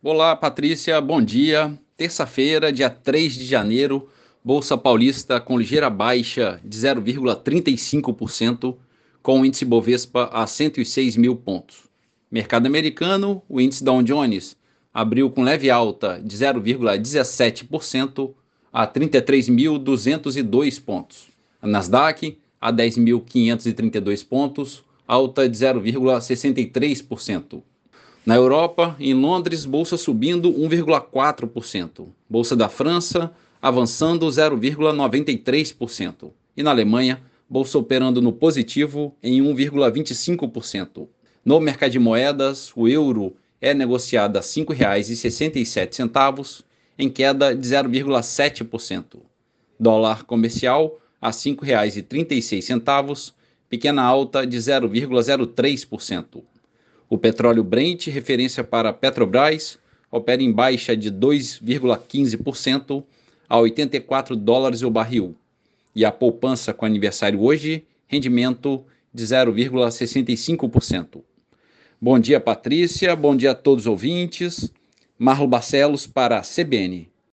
Olá, Patrícia, bom dia. Terça-feira, dia 3 de janeiro, Bolsa Paulista com ligeira baixa de 0,35%, com o índice Bovespa a 106 mil pontos. Mercado americano, o índice Dow Jones abriu com leve alta de 0,17% a 33.202 pontos. A Nasdaq a 10.532 pontos, alta de 0,63%. Na Europa, em Londres, bolsa subindo 1,4%. Bolsa da França avançando 0,93%. E na Alemanha, bolsa operando no positivo em 1,25%. No mercado de moedas, o euro é negociado a R$ 5,67, em queda de 0,7%. Dólar comercial a R$ 5,36, pequena alta de 0,03%. O petróleo Brent, referência para Petrobras, opera em baixa de 2,15% a 84 dólares o barril. E a poupança com aniversário hoje, rendimento de 0,65%. Bom dia, Patrícia. Bom dia a todos os ouvintes. Marlo Barcelos para a CBN.